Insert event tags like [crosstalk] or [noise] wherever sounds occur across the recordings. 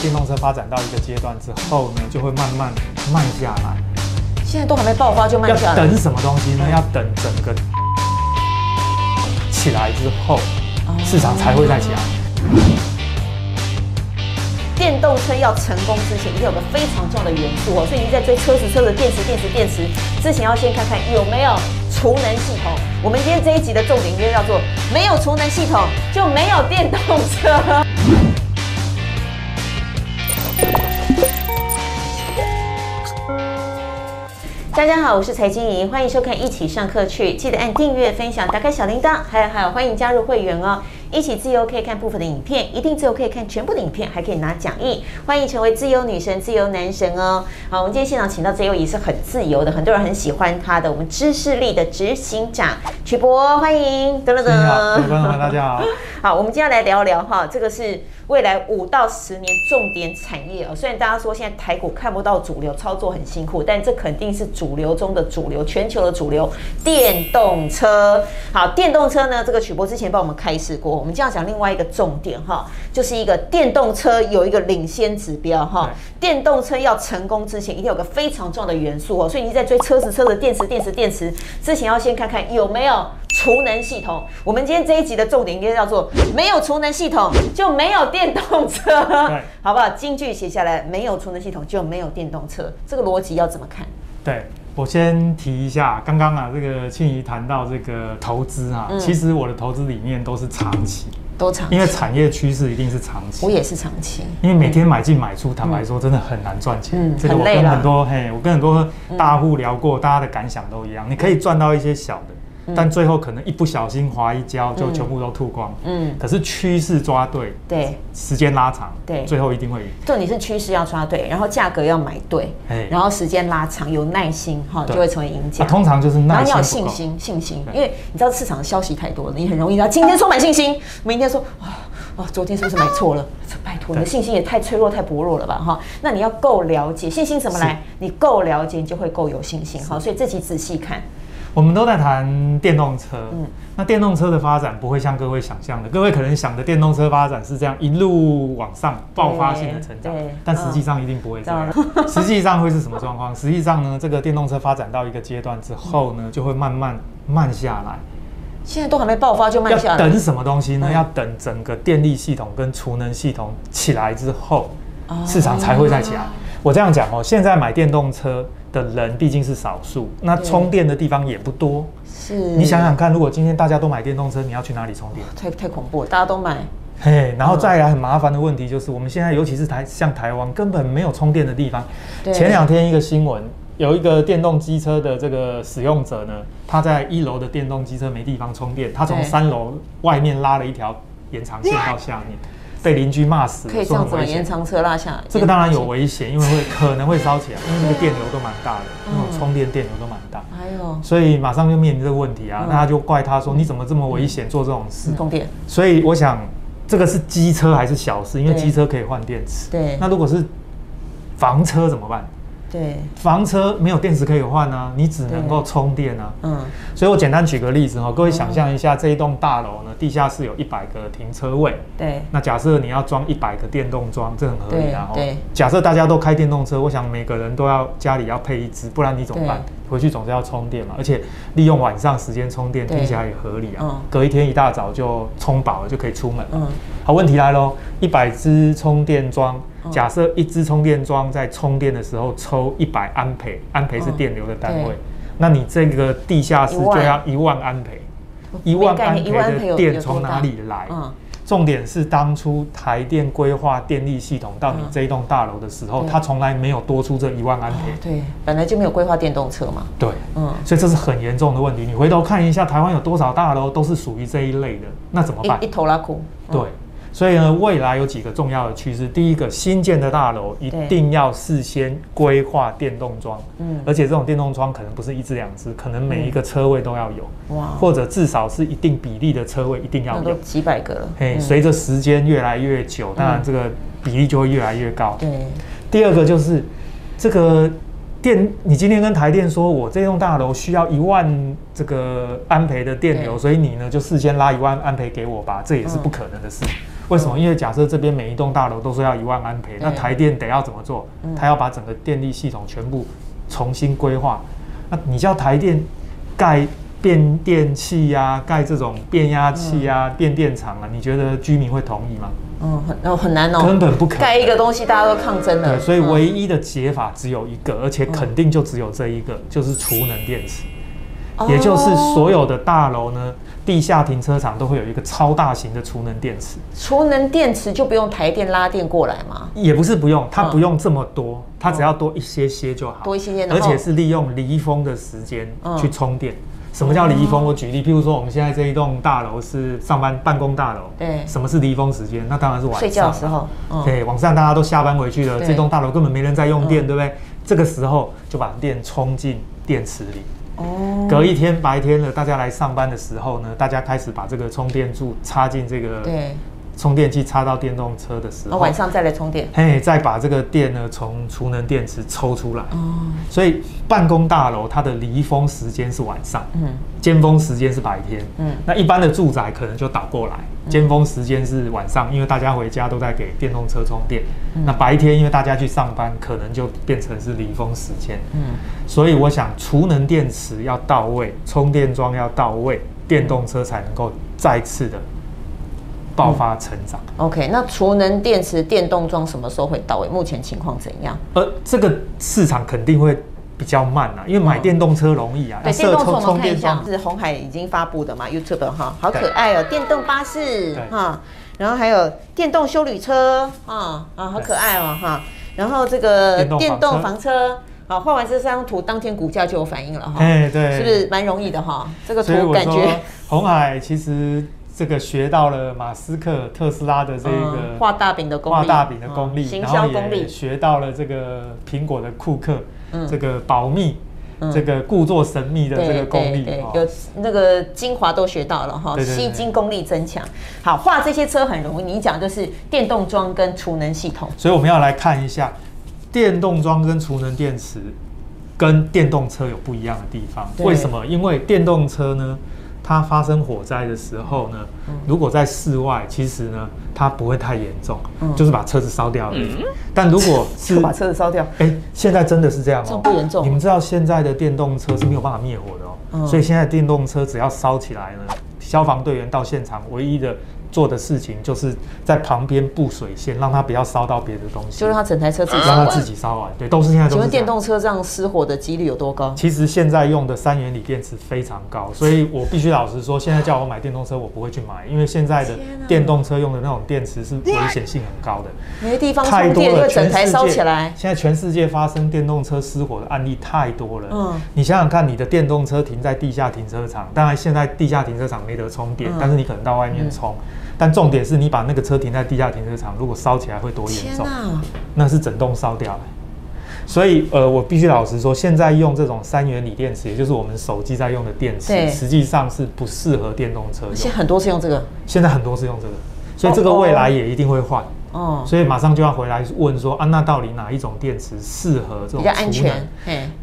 电动车发展到一个阶段之后呢，就会慢慢慢下来。现在都还没爆发就慢下来。要等什么东西呢？要等整个起来之后，市场才会再起来。电动车要成功之前，一定有个非常重要的元素哦，所以你在追车子，车子电池、电池、电池之前，要先看看有没有储能系统。我们今天这一集的重点就叫做：没有储能系统就没有电动车。大家好，我是财经怡，欢迎收看《一起上课去》，记得按订阅、分享、打开小铃铛，还有还有，欢迎加入会员哦。一起自由可以看部分的影片，一定自由可以看全部的影片，还可以拿讲义。欢迎成为自由女神、自由男神哦！好，我们今天现场请到这位也是很自由的，很多人很喜欢他的，我们知识力的执行长曲博，欢迎！等等等，观众们大家好。[laughs] 好，我们今天来聊聊哈，这个是未来五到十年重点产业哦。虽然大家说现在台股看不到主流，操作很辛苦，但这肯定是主流中的主流，全球的主流——电动车。好，电动车呢，这个曲博之前帮我们开示过。我们这样讲另外一个重点哈，就是一个电动车有一个领先指标哈。电动车要成功之前，一定有个非常重要的元素哦。所以你在追车子，车子电池、电池、电池之前，要先看看有没有储能系统。我们今天这一集的重点应该叫做：没有储能系统就没有电动车，好不好？金句写下来：没有储能系统就没有电动车。这个逻辑要怎么看？对。我先提一下，刚刚啊，这个庆怡谈到这个投资啊，嗯、其实我的投资理念都是长期，都长期，因为产业趋势一定是长期。我也是长期，因为每天买进买出，嗯、坦白说真的很难赚钱。嗯，这个我跟很多嘿，我跟很多大户聊过，嗯、大家的感想都一样，你可以赚到一些小的。但最后可能一不小心滑一跤，就全部都吐光。嗯，可是趋势抓对，对，时间拉长，对，最后一定会赢。重点是趋势要抓对，然后价格要买对，然后时间拉长，有耐心哈，就会成为赢家。通常就是耐心，然后你要有信心，信心，因为你知道市场的消息太多了，你很容易，他今天充满信心，[laughs] 明天说啊啊，昨天是不是买错了？[laughs] 拜托，你的信心也太脆弱、太薄弱了吧哈？那你要够了解，信心怎么来？你够了解，你就会够有信心。好，所以这期仔细看。我们都在谈电动车，嗯，那电动车的发展不会像各位想象的，各位可能想的电动车发展是这样一路往上爆发性的成长，但实际上一定不会这样。实际上会是什么状况？实际上呢，这个电动车发展到一个阶段之后呢，就会慢慢慢下来。现在都还没爆发就慢下来。要等什么东西呢？要等整个电力系统跟储能系统起来之后，市场才会再起来。我这样讲哦，现在买电动车的人毕竟是少数，那充电的地方也不多。是，你想想看，如果今天大家都买电动车，你要去哪里充电？太太恐怖了，大家都买。嘿，然后再来很麻烦的问题就是，我们现在尤其是台像台湾，根本没有充电的地方。前两天一个新闻，有一个电动机车的这个使用者呢，他在一楼的电动机车没地方充电，他从三楼外面拉了一条延长线到下面。被邻居骂死，可以这样子延长车拉下来。这个当然有危险，因为会 [laughs] 可能会烧起来，因为那个电流都蛮大的，那种充电电流都蛮大。哎呦，所以马上就面临这个问题啊，那他就怪他说，你怎么这么危险做这种事？充电。所以我想这个是机车还是小事？因为机车可以换电池。对。那如果是房车怎么办？对，房车没有电池可以换啊，你只能够充电啊。嗯，所以我简单举个例子哈，各位想象一下，这一栋大楼呢，地下室有一百个停车位。对，那假设你要装一百个电动桩，这很合理啊。对，假设大家都开电动车，我想每个人都要家里要配一支，不然你怎么办？回去总是要充电嘛，而且利用晚上时间充电，听起来也合理啊。隔一天一大早就充饱了就可以出门。嗯，好，问题来喽，一百支充电桩。假设一支充电桩在充电的时候抽一百安培，安培是电流的单位，那你这个地下室就要一万安培，一万安培的电从哪里来？重点是当初台电规划电力系统到你这一栋大楼的时候，它从来没有多出这一万安培。对，本来就没有规划电动车嘛。对，嗯，所以这是很严重的问题。你回头看一下，台湾有多少大楼都是属于这一类的，那怎么办？一头拉苦。对。所以呢，未来有几个重要的趋势。第一个，新建的大楼一定要事先规划电动桩，嗯，而且这种电动桩可能不是一只两只，可能每一个车位都要有，哇，或者至少是一定比例的车位一定要有，几百个了。嘿，随着时间越来越久，当然这个比例就会越来越高。对。第二个就是这个电，你今天跟台电说，我这栋大楼需要一万这个安培的电流，所以你呢就事先拉一万安培给我吧，这也是不可能的事。为什么？因为假设这边每一栋大楼都说要一万安培，那台电得要怎么做？他要把整个电力系统全部重新规划。那你叫台电盖变电器呀、啊，盖这种变压器啊、嗯、变电厂啊，你觉得居民会同意吗？嗯，很哦很难哦，根本不可能。盖一个东西，大家都抗争了。对，所以唯一的解法只有一个，而且肯定就只有这一个，就是储能电池。也就是所有的大楼呢，地下停车场都会有一个超大型的储能电池。储能电池就不用台电拉电过来吗？也不是不用，它不用这么多，它只要多一些些就好。多一些些，而且是利用离峰的时间去充电。什么叫离峰？我举例，譬如说我们现在这一栋大楼是上班办公大楼，对，什么是离峰时间？那当然是晚上睡觉的时候。对，晚上大家都下班回去了，这栋大楼根本没人在用电，对不对？这个时候就把电充进电池里。哦，隔一天白天了，大家来上班的时候呢，大家开始把这个充电柱插进这个对。充电器插到电动车的时候，晚上再来充电，嘿，再把这个电呢从储能电池抽出来。哦，所以办公大楼它的离峰时间是晚上，嗯，尖峰时间是白天，嗯，那一般的住宅可能就倒过来，尖峰时间是晚上，因为大家回家都在给电动车充电，那白天因为大家去上班，可能就变成是离峰时间，嗯，所以我想储能电池要到位，充电桩要到位，电动车才能够再次的。爆发成长。OK，那储能电池电动桩什么时候会到位？目前情况怎样？呃，这个市场肯定会比较慢啊，因为买电动车容易啊。对，电动车我们看一下，是红海已经发布的嘛？YouTube 哈，好可爱哦，电动巴士哈，然后还有电动修旅车啊啊，好可爱哦哈。然后这个电动房车，好，画完这张图，当天股价就有反应了哈。哎，对，是不是蛮容易的哈？这个图感觉红海其实。这个学到了马斯克特斯拉的这个画大饼的功力，画大饼的功力，行销功力，学到了这个苹果的库克，这个保密，这个故作神秘的这个功力，有那个精华都学到了哈，吸金功力增强。好，画这些车很容易，你讲就是电动桩跟储能系统，所以我们要来看一下电动桩跟储能电池跟电动车有不一样的地方。为什么？因为电动车呢，它发生火灾的时候呢，如果在室外，其实呢，它不会太严重，就是把车子烧掉了。但如果是 [laughs] 把车子烧掉，哎，现在真的是这样哦，不严重。你们知道现在的电动车是没有办法灭火的哦，所以现在电动车只要烧起来呢，消防队员到现场唯一的。做的事情就是在旁边布水线，让它不要烧到别的东西，就让它整台车自己烧让它自己烧完。对，都是现在都是。请问电动车这样失火的几率有多高？其实现在用的三元锂电池非常高，所以我必须老实说，现在叫我买电动车，我不会去买，因为现在的电动车用的那种电池是危险性很高的，没地方充电，会整台烧起来。现在全世界发生电动车失火的案例太多了。嗯，你想想看，你的电动车停在地下停车场，当然现在地下停车场没得充电，但是你可能到外面充。但重点是你把那个车停在地下停车场，如果烧起来会多严重？那是整栋烧掉了。所以，呃，我必须老实说，现在用这种三元锂电池，也就是我们手机在用的电池，实际上是不适合电动车。现在很多是用这个，现在很多是用这个，所以这个未来也一定会换。哦，所以马上就要回来问说，啊，那到底哪一种电池适合这种安全，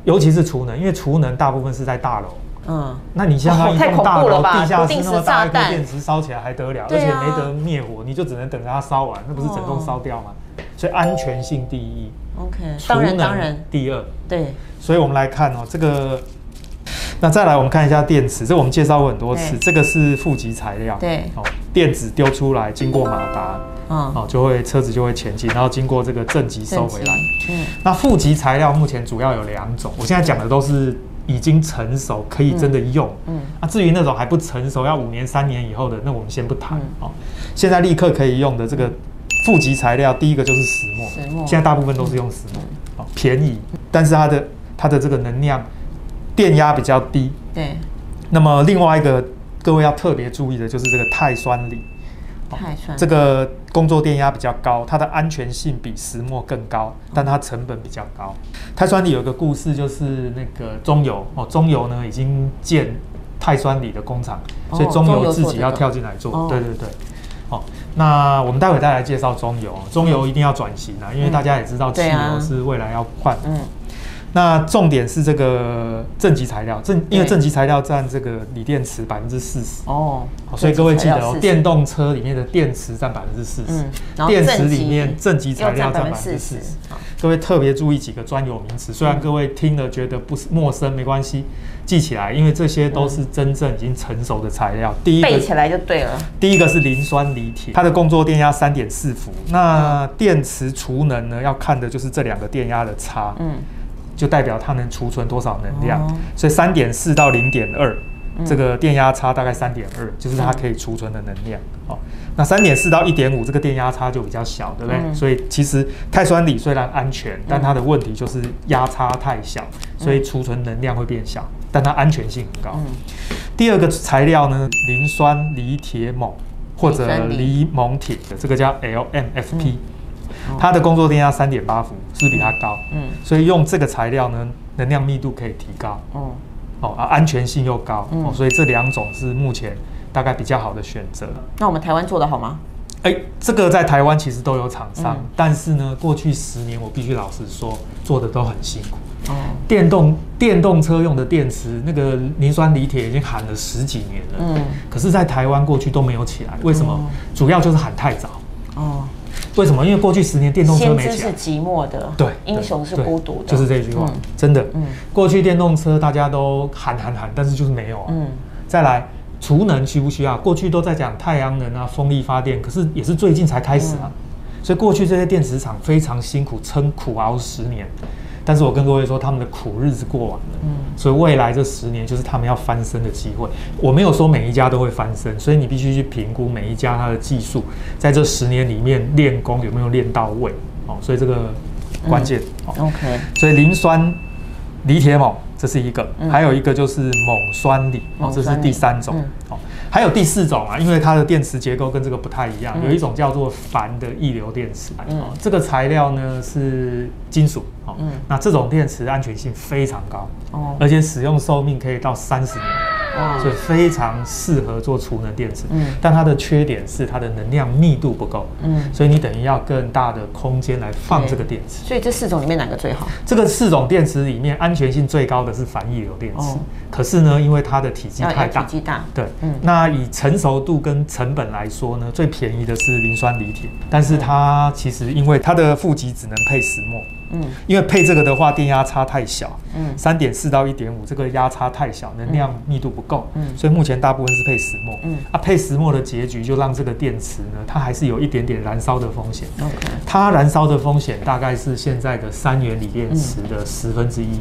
尤其是储能，因为储能大部分是在大楼。嗯，那你像它一栋大楼地下室那么大一颗电池烧起来还得了，而且没得灭火，你就只能等着它烧完，那不是整栋烧掉吗？所以安全性第一，OK，当然当然。第二，对，所以我们来看哦，这个，那再来我们看一下电池，这我们介绍过很多次，这个是负极材料，对，哦，电子丢出来经过马达，嗯。哦，就会车子就会前进，然后经过这个正极收回来，嗯，那负极材料目前主要有两种，我现在讲的都是。已经成熟，可以真的用。嗯，啊，至于那种还不成熟，要五年、三年以后的，那我们先不谈。哦，现在立刻可以用的这个负极材料，第一个就是石墨。石墨，现在大部分都是用石墨，哦，便宜，但是它的它的这个能量电压比较低。对。那么另外一个各位要特别注意的就是这个钛酸锂。这个工作电压比较高，它的安全性比石墨更高，但它成本比较高。碳酸锂有一个故事，就是那个中油哦，中油呢已经建碳酸锂的工厂，所以中油自己要跳进来做。哦、对对对，哦，那我们待会再来介绍中油，中油一定要转型啊，因为大家也知道汽油是未来要换。嗯，那重点是这个正极材料，正因为正极材料占这个锂电池百分之四十哦，所以各位记得哦，电动车里面的电池占百分之四十，电池里面正极材料占百分之四十。各位特别注意几个专有名词，虽然各位听了觉得不是陌生，没关系，记起来，因为这些都是真正已经成熟的材料。第一个背起来就对了。第一个是磷酸锂铁，它的工作电压三点四伏。那电池储能呢，要看的就是这两个电压的差。嗯。就代表它能储存多少能量，所以三点四到零点二，这个电压差大概三点二，就是它可以储存的能量。哦，那三点四到一点五，这个电压差就比较小，对不对？所以其实碳酸锂虽然安全，但它的问题就是压差太小，所以储存能量会变小，但它安全性很高。第二个材料呢，磷酸锂铁锰或者锂。锰铁的，这个叫 LMFP。它的工作电压三点八伏，是比它高，嗯，所以用这个材料呢，能量密度可以提高，哦，哦啊，安全性又高，哦，所以这两种是目前大概比较好的选择。那我们台湾做的好吗？哎，这个在台湾其实都有厂商，但是呢，过去十年我必须老实说，做的都很辛苦。哦，电动电动车用的电池，那个磷酸锂铁已经喊了十几年了，嗯，可是，在台湾过去都没有起来，为什么？主要就是喊太早。哦。为什么？因为过去十年电动车没起来。先知是寂寞的，对，英雄是孤独的，就是这句话，嗯、真的。嗯，过去电动车大家都喊喊喊，但是就是没有啊。嗯，再来，储能需不需要？过去都在讲太阳能啊，风力发电，可是也是最近才开始啊。嗯、所以过去这些电池厂非常辛苦，撑苦熬十年。但是我跟各位说，他们的苦日子过完了，嗯，所以未来这十年就是他们要翻身的机会。我没有说每一家都会翻身，所以你必须去评估每一家它的技术在这十年里面练功有没有练到位哦。所以这个关键、嗯、OK。所以磷酸锂铁锰这是一个，嗯、还有一个就是锰酸锂哦，这是第三种哦。还有第四种啊，因为它的电池结构跟这个不太一样，有一种叫做钒的溢流电池。嗯，这个材料呢是金属。嗯，那这种电池安全性非常高哦，而且使用寿命可以到三十年。所以非常适合做储能电池，嗯，但它的缺点是它的能量密度不够，嗯，所以你等于要更大的空间来放这个电池。所以这四种里面哪个最好？这个四种电池里面安全性最高的是钒异流电池，可是呢，因为它的体积太大，体积大，对，嗯，那以成熟度跟成本来说呢，最便宜的是磷酸锂铁，但是它其实因为它的负极只能配石墨。嗯，因为配这个的话，电压差太小，嗯，三点四到一点五，这个压差太小，能量密度不够，嗯，所以目前大部分是配石墨，嗯，啊，配石墨的结局就让这个电池呢，它还是有一点点燃烧的风险，OK，它燃烧的风险大概是现在的三元锂电池的十分之一，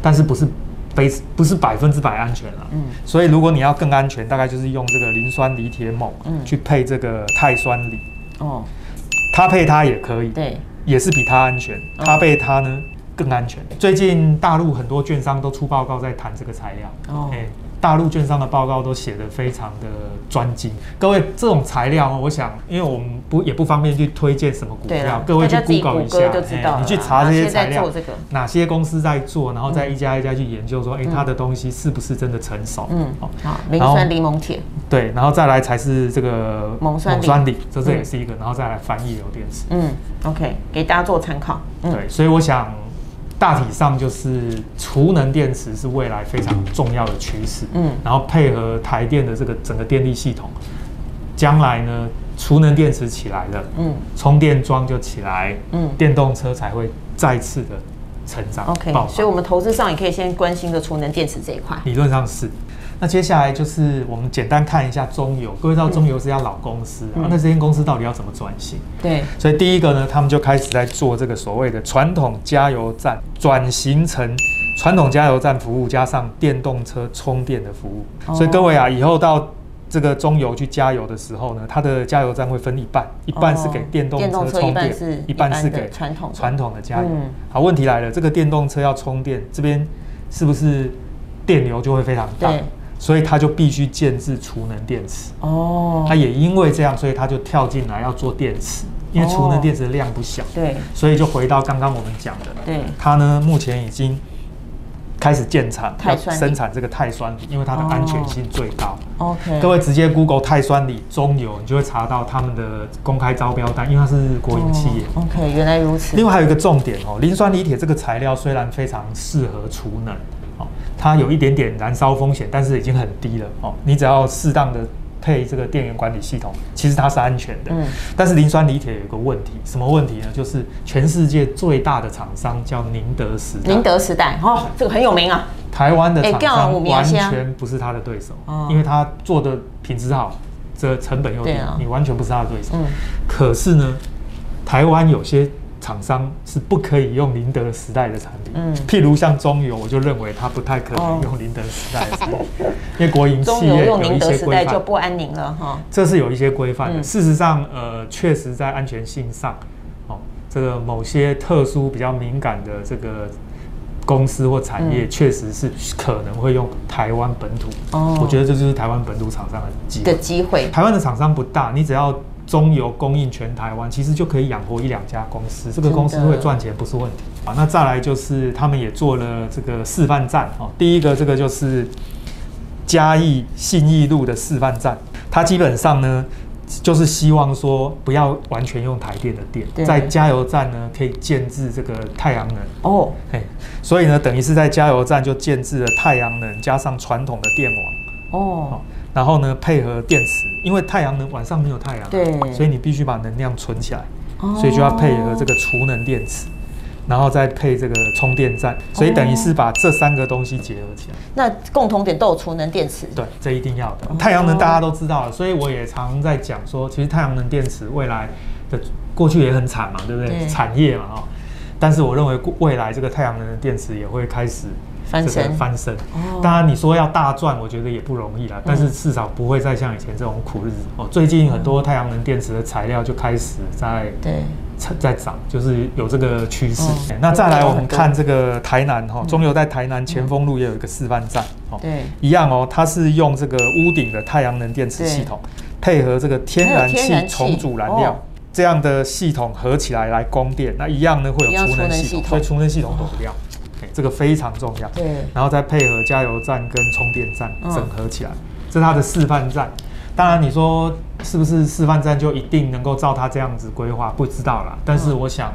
但是不是非不是百分之百安全了，嗯，所以如果你要更安全，大概就是用这个磷酸锂铁锰，嗯，去配这个钛酸锂，哦，它配它也可以，对。也是比它安全，它被它呢更安全。最近大陆很多券商都出报告在谈这个材料。哦。大陆券商的报告都写得非常的专精。各位，这种材料，我想，因为我们不也不方便去推荐什么股票，各位去 Google 一下，你去查这些材料，哪些公司在做，然后再一家一家去研究，说，哎，它的东西是不是真的成熟？嗯。好，磷酸锂锰铁。对，然后再来才是这个锰酸锂，这这也是一个，然后再来钒异流电池。嗯，OK，给大家做参考。对，所以我想。大体上就是储能电池是未来非常重要的趋势，嗯，然后配合台电的这个整个电力系统，将来呢，储能电池起来了，嗯，充电桩就起来，嗯，电动车才会再次的成长。OK，所以我们投资上也可以先关心个储能电池这一块，理论上是。那接下来就是我们简单看一下中油，各位知道中油是一家老公司，啊，那这间公司到底要怎么转型？对，所以第一个呢，他们就开始在做这个所谓的传统加油站转型成传统加油站服务，加上电动车充电的服务。所以各位啊，以后到这个中油去加油的时候呢，它的加油站会分一半，一半是给电动车充电，一半是给传统传统的加油。好，问题来了，这个电动车要充电，这边是不是电流就会非常大？所以他就必须建制储能电池。哦，他也因为这样，所以他就跳进来要做电池，因为储能电池的量不小，对，所以就回到刚刚我们讲的，对，他呢目前已经开始建厂，要生产这个碳酸锂，因为它的安全性最高。OK，各位直接 Google 碳酸锂中油，你就会查到他们的公开招标单，因为它是国营企业。OK，原来如此。另外还有一个重点哦，磷酸锂铁这个材料虽然非常适合储能，哦，它有一点点燃烧风险，但是已经很低了哦，你只要适当的。配这个电源管理系统，其实它是安全的。嗯，但是磷酸锂铁有个问题，什么问题呢？就是全世界最大的厂商叫宁德时代。宁德时代哦，这个很有名啊。台湾的厂商完全不是他的对手，因为他做的品质好，这成本又低，你完全不是他的对手。嗯，可是呢，台湾有些。厂商是不可以用宁德时代的产品，嗯，譬如像中油，我就认为它不太可能用宁德时代的产品，哦、[laughs] 因为国营企业有一些规范，就不安宁了哈。这是有一些规范的。嗯、事实上，呃，确实在安全性上，哦，这个某些特殊比较敏感的这个公司或产业，确实是可能会用台湾本土。哦，我觉得这就是台湾本土厂商的机的机会。台湾的厂商不大，你只要。中油供应全台湾，其实就可以养活一两家公司，这个公司会赚钱不是问题啊。那再来就是他们也做了这个示范站哦。第一个这个就是嘉义信义路的示范站，它基本上呢就是希望说不要完全用台电的电，在加油站呢可以建置这个太阳能哦。嘿，所以呢等于是在加油站就建置了太阳能加上传统的电网哦。然后呢，配合电池，因为太阳能晚上没有太阳，对，所以你必须把能量存起来，哦、所以就要配合这个储能电池，然后再配这个充电站，所以等于是把这三个东西结合起来。哦、那共同点都有储能电池，对，这一定要的。太阳能大家都知道了，所以我也常在讲说，其实太阳能电池未来的过去也很惨嘛，对不对？对产业嘛，哈。但是我认为未来这个太阳能的电池也会开始。翻身，翻身。当然，你说要大赚，我觉得也不容易啦。但是至少不会再像以前这种苦日子哦。最近很多太阳能电池的材料就开始在对在涨，就是有这个趋势。那再来，我们看这个台南哈，中油在台南前锋路也有一个示范站哦。对，一样哦，它是用这个屋顶的太阳能电池系统，配合这个天然气重组燃料这样的系统合起来来供电。那一样呢会有储能系统，所以储能系统躲不掉。这个非常重要，对，然后再配合加油站跟充电站整合起来，嗯、这是它的示范站。当然，你说是不是示范站就一定能够照它这样子规划？不知道啦。但是我想，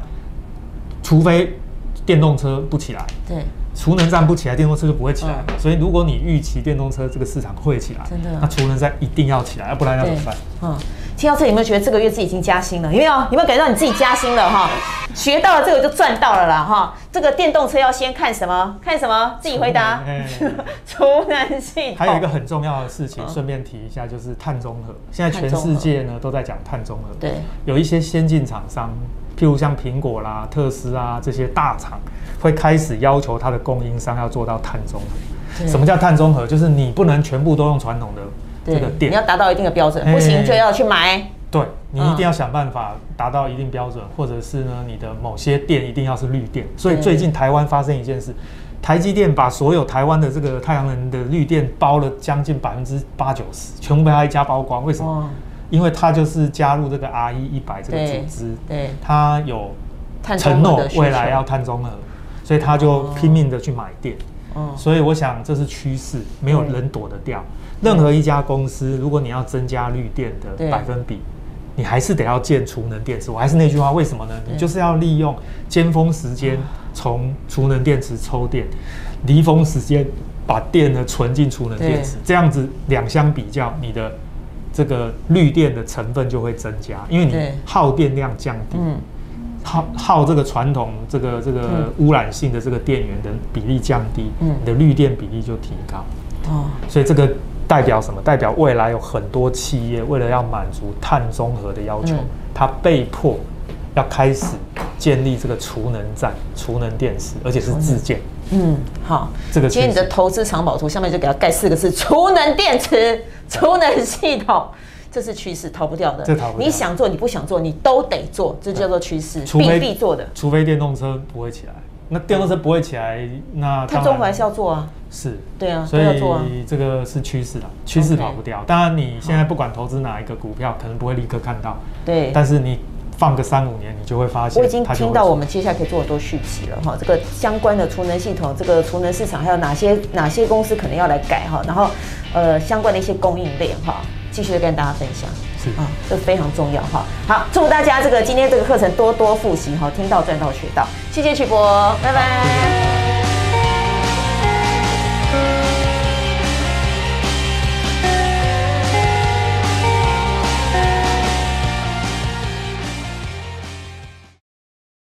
除非电动车不起来，对，储能站不起来，电动车就不会起来。嗯、所以，如果你预期电动车这个市场会起来，真的，那储能站一定要起来，要不然要怎么办？嗯。听到这里有没有觉得这个月自己已经加薪了？有没有？有没有感觉到你自己加薪了哈？学到了这个就赚到了啦哈！这个电动车要先看什么？看什么？自己回答。储能系统。还有一个很重要的事情，顺便提一下，就是碳中和。现在全世界呢都在讲碳中和。对。有一些先进厂商，譬如像苹果啦、特斯拉这些大厂，会开始要求它的供应商要做到碳中和。什么叫碳中和？就是你不能全部都用传统的。这个电你要达到一定的标准，不行就要去买。对，你一定要想办法达到一定标准，或者是呢，你的某些电一定要是绿电。所以最近台湾发生一件事，台积电把所有台湾的这个太阳能的绿电包了将近百分之八九十，全部被他一家包光。为什么？因为他就是加入这个 RE 一百这个组织，对，他有承诺未来要碳中和，所以他就拼命的去买电。所以我想这是趋势，没有人躲得掉。任何一家公司，如果你要增加绿电的百分比，你还是得要建储能电池。我还是那句话，为什么呢？你就是要利用尖峰时间从储能电池抽电，离峰时间把电呢存进储能电池，这样子两相比较，你的这个绿电的成分就会增加，因为你耗电量降低，耗耗这个传统这个这个污染性的这个电源的比例降低，你的绿电比例就提高。哦，所以这个。代表什么？代表未来有很多企业为了要满足碳中和的要求，嗯、它被迫要开始建立这个储能站、储能电池，而且是自建。嗯，好，这个今天你的投资藏宝图下面就给它盖四个字：储能电池、储能系统，这是趋势，逃不掉的。这逃不掉。你想做，你不想做，你都得做，这叫做趋势，必必做的。除非电动车不会起来。那电动车不会起来，那碳中和还是要做啊。是，对啊，所以这个是趋势啦，趋势跑不掉。当然，你现在不管投资哪一个股票，可能不会立刻看到。对。但是你放个三五年，你就会发现。我已经听到我们接下来可以做很多续集了哈，这个相关的储能系统，这个储能市场还有哪些哪些公司可能要来改哈，然后呃相关的一些供应链哈，继续跟大家分享。啊，这非常重要哈。好，祝大家这个今天这个课程多多复习哈，听到赚到学到，谢谢曲博，拜拜。